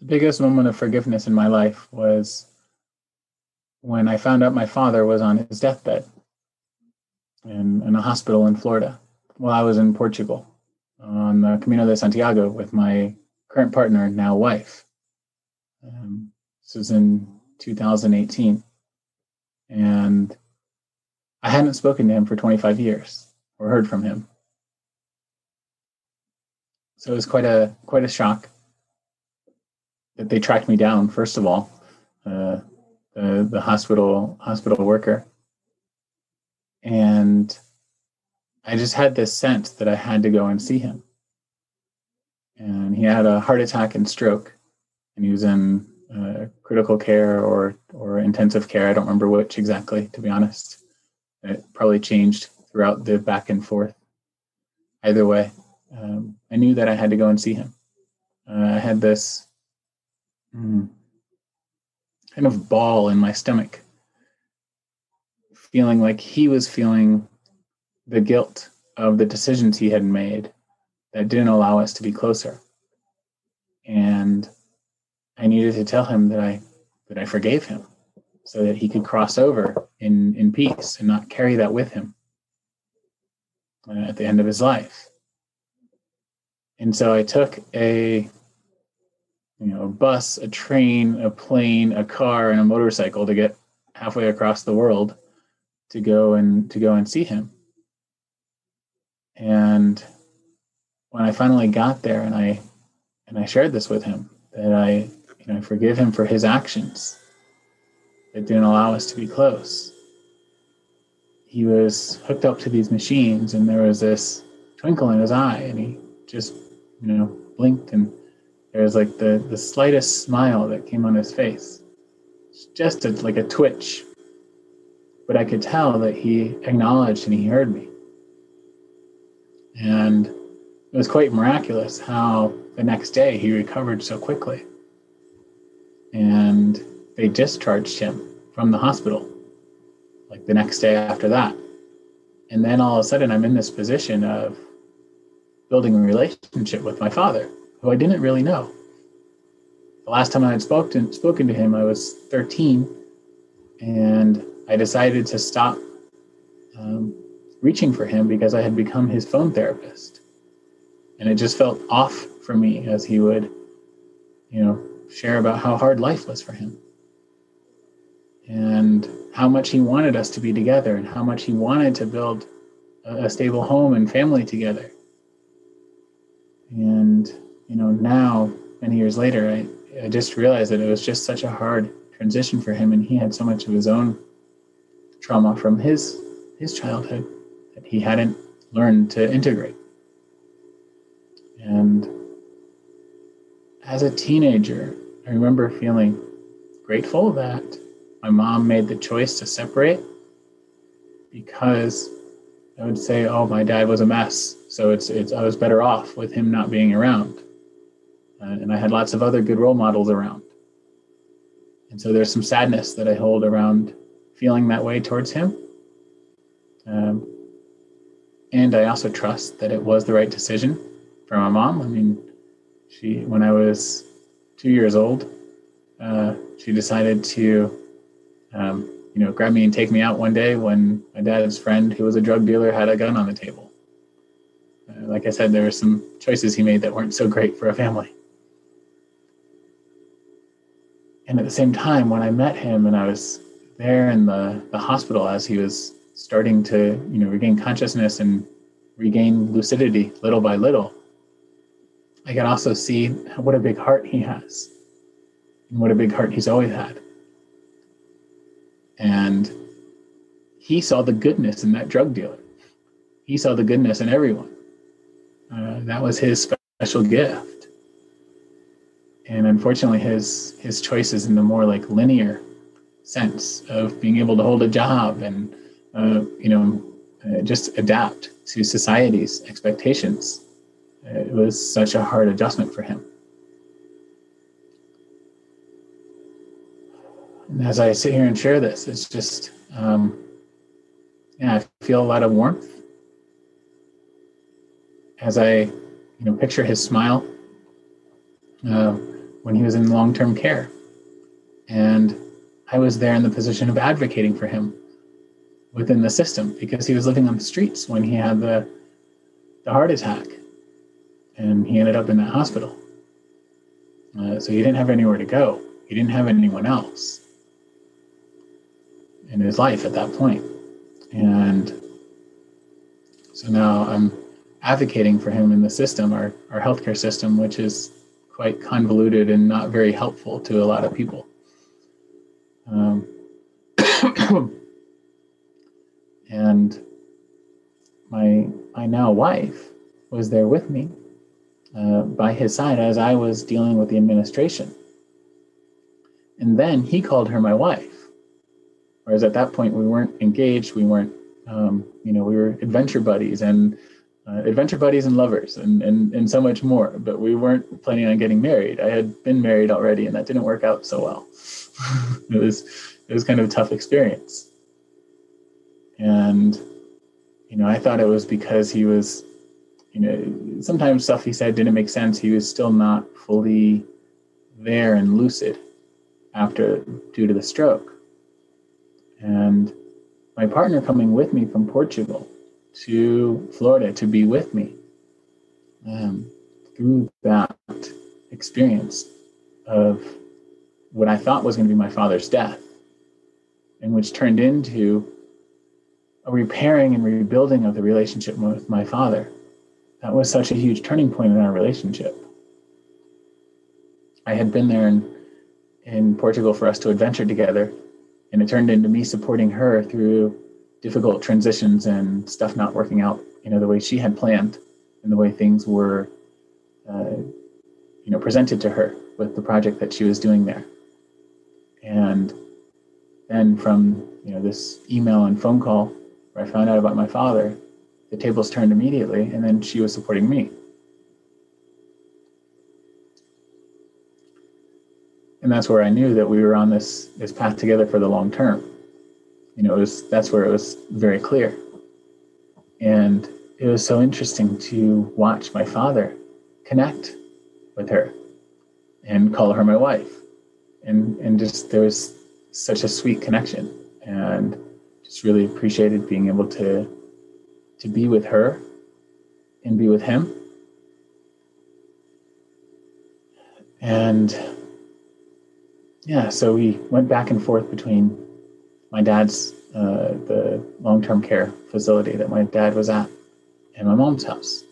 The biggest moment of forgiveness in my life was when I found out my father was on his deathbed in, in a hospital in Florida while I was in Portugal on the Camino de Santiago with my current partner, now wife. Um, this was in 2018. And I hadn't spoken to him for 25 years or heard from him. So it was quite a quite a shock they tracked me down. First of all, uh, the the hospital hospital worker, and I just had this sense that I had to go and see him. And he had a heart attack and stroke, and he was in uh, critical care or or intensive care. I don't remember which exactly, to be honest. It probably changed throughout the back and forth. Either way, um, I knew that I had to go and see him. Uh, I had this mm, kind of ball in my stomach, feeling like he was feeling the guilt of the decisions he had made that didn't allow us to be closer. And I needed to tell him that I that I forgave him so that he could cross over in, in peace and not carry that with him uh, at the end of his life. And so I took a you know, a bus, a train, a plane, a car, and a motorcycle to get halfway across the world to go and to go and see him. And when I finally got there and I and I shared this with him, that I you know forgive him for his actions that didn't allow us to be close. He was hooked up to these machines and there was this twinkle in his eye and he just, you know, blinked and there was like the, the slightest smile that came on his face. Just a, like a twitch. But I could tell that he acknowledged and he heard me. And it was quite miraculous how the next day he recovered so quickly. And they discharged him from the hospital, like the next day after that. And then all of a sudden, I'm in this position of building a relationship with my father who I didn't really know. The last time I had spoken spoken to him, I was 13, and I decided to stop um, reaching for him because I had become his phone therapist, and it just felt off for me as he would, you know, share about how hard life was for him, and how much he wanted us to be together, and how much he wanted to build a, a stable home and family together, and you know, now, many years later, I, I just realized that it was just such a hard transition for him, and he had so much of his own trauma from his his childhood that he hadn't learned to integrate. And as a teenager, I remember feeling grateful that my mom made the choice to separate because I would say, "Oh, my dad was a mess, so it's it's I was better off with him not being around." Uh, and I had lots of other good role models around. And so there's some sadness that I hold around feeling that way towards him. Um, and I also trust that it was the right decision for my mom. I mean, she, when I was two years old, uh, she decided to, um, you know, grab me and take me out one day when my dad's friend, who was a drug dealer, had a gun on the table. Uh, like I said, there were some choices he made that weren't so great for a family. And at the same time, when I met him and I was there in the, the hospital as he was starting to, you know, regain consciousness and regain lucidity little by little, I can also see what a big heart he has and what a big heart he's always had. And he saw the goodness in that drug dealer. He saw the goodness in everyone. Uh, that was his special gift and unfortunately his his choices in the more like linear sense of being able to hold a job and uh, you know uh, just adapt to society's expectations it was such a hard adjustment for him. And as i sit here and share this it's just um, yeah i feel a lot of warmth. As i you know picture his smile uh, when he was in long term care. And I was there in the position of advocating for him within the system because he was living on the streets when he had the, the heart attack and he ended up in that hospital. Uh, so he didn't have anywhere to go, he didn't have anyone else in his life at that point. And so now I'm advocating for him in the system, our, our healthcare system, which is quite convoluted and not very helpful to a lot of people. Um, and my my now wife was there with me uh, by his side as I was dealing with the administration. And then he called her my wife, whereas at that point we weren't engaged, we weren't, um, you know, we were adventure buddies and uh, adventure buddies and lovers and, and and so much more. But we weren't planning on getting married. I had been married already, and that didn't work out so well. it was it was kind of a tough experience. And you know, I thought it was because he was, you know, sometimes stuff he said didn't make sense. He was still not fully there and lucid after due to the stroke. And my partner coming with me from Portugal to Florida to be with me um, through that experience of what I thought was going to be my father's death, and which turned into a repairing and rebuilding of the relationship with my father. That was such a huge turning point in our relationship. I had been there in, in Portugal for us to adventure together, and it turned into me supporting her through difficult transitions and stuff not working out, you know, the way she had planned and the way things were, uh, you know, presented to her with the project that she was doing there. And then from, you know, this email and phone call where I found out about my father, the tables turned immediately, and then she was supporting me. And that's where I knew that we were on this, this path together for the long term you know, it was that's where it was very clear. And it was so interesting to watch my father connect with her and call her my wife. And and just there was such a sweet connection and just really appreciated being able to to be with her and be with him. And yeah, so we went back and forth between my dad's uh, the long-term care facility that my dad was at, and my mom's house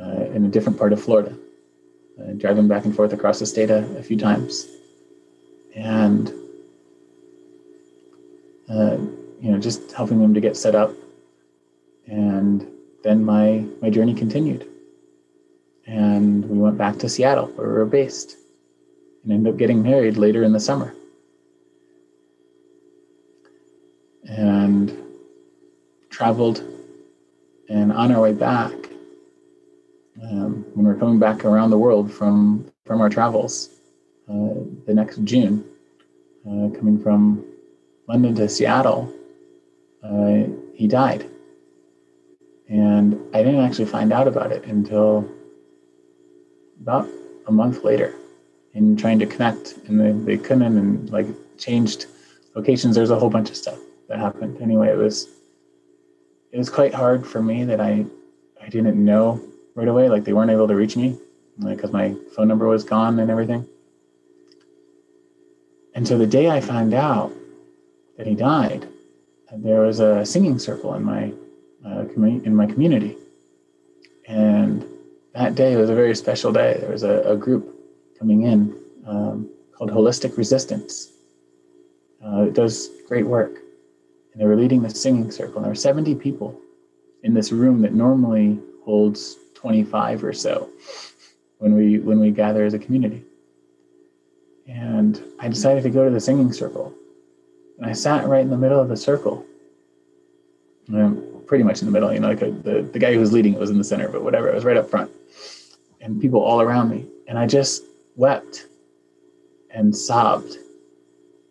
uh, in a different part of Florida. Uh, driving back and forth across the state a, a few times, and uh, you know, just helping them to get set up, and then my my journey continued, and we went back to Seattle where we were based, and ended up getting married later in the summer. And traveled. And on our way back, um, when we are coming back around the world from from our travels, uh, the next June, uh, coming from London to Seattle, uh, he died. And I didn't actually find out about it until about a month later in trying to connect and they, they couldn't and like changed locations. There's a whole bunch of stuff that happened. Anyway, it was it was quite hard for me that I I didn't know right away. Like they weren't able to reach me because like, my phone number was gone and everything. And so the day I found out that he died, there was a singing circle in my uh, commu- in my community, and that day was a very special day. There was a, a group coming in um, called Holistic Resistance. Uh, it does great work, and they were leading the singing circle. And there were 70 people in this room that normally holds 25 or so when we when we gather as a community. And I decided to go to the singing circle. And I sat right in the middle of the circle. Um, pretty much in the middle, you know, like a, the, the guy who was leading it was in the center, but whatever, it was right up front. And people all around me. And I just wept and sobbed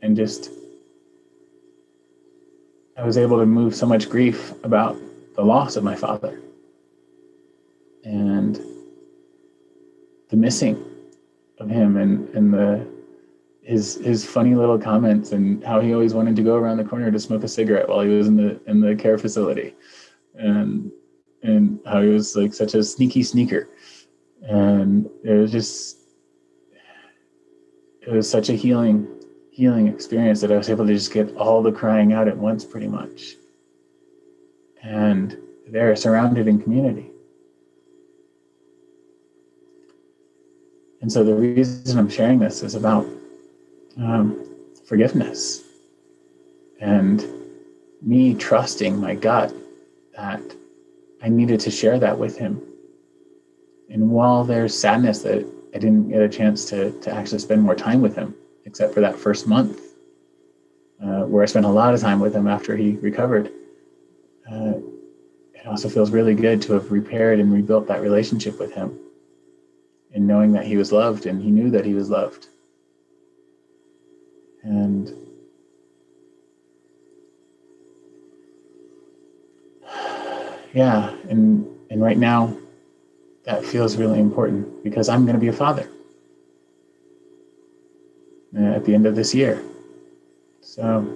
and just I was able to move so much grief about the loss of my father and the missing of him and and the his his funny little comments and how he always wanted to go around the corner to smoke a cigarette while he was in the in the care facility and and how he was like such a sneaky sneaker. And it was just it was such a healing healing experience that I was able to just get all the crying out at once pretty much and they're surrounded in community and so the reason I'm sharing this is about um, forgiveness and me trusting my gut that I needed to share that with him. And while there's sadness that I didn't get a chance to, to actually spend more time with him, except for that first month, uh, where I spent a lot of time with him after he recovered, uh, it also feels really good to have repaired and rebuilt that relationship with him and knowing that he was loved and he knew that he was loved. And yeah, and and right now that feels really important because I'm going to be a father at the end of this year. So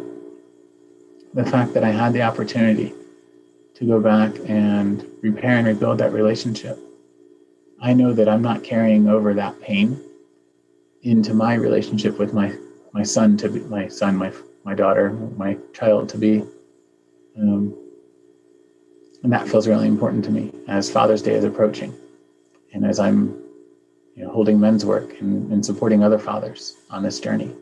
the fact that I had the opportunity to go back and repair and rebuild that relationship, I know that I'm not carrying over that pain into my relationship with my my son to be my son, my my daughter, my child to be. Um, and that feels really important to me as Father's Day is approaching, and as I'm, you know, holding men's work and, and supporting other fathers on this journey.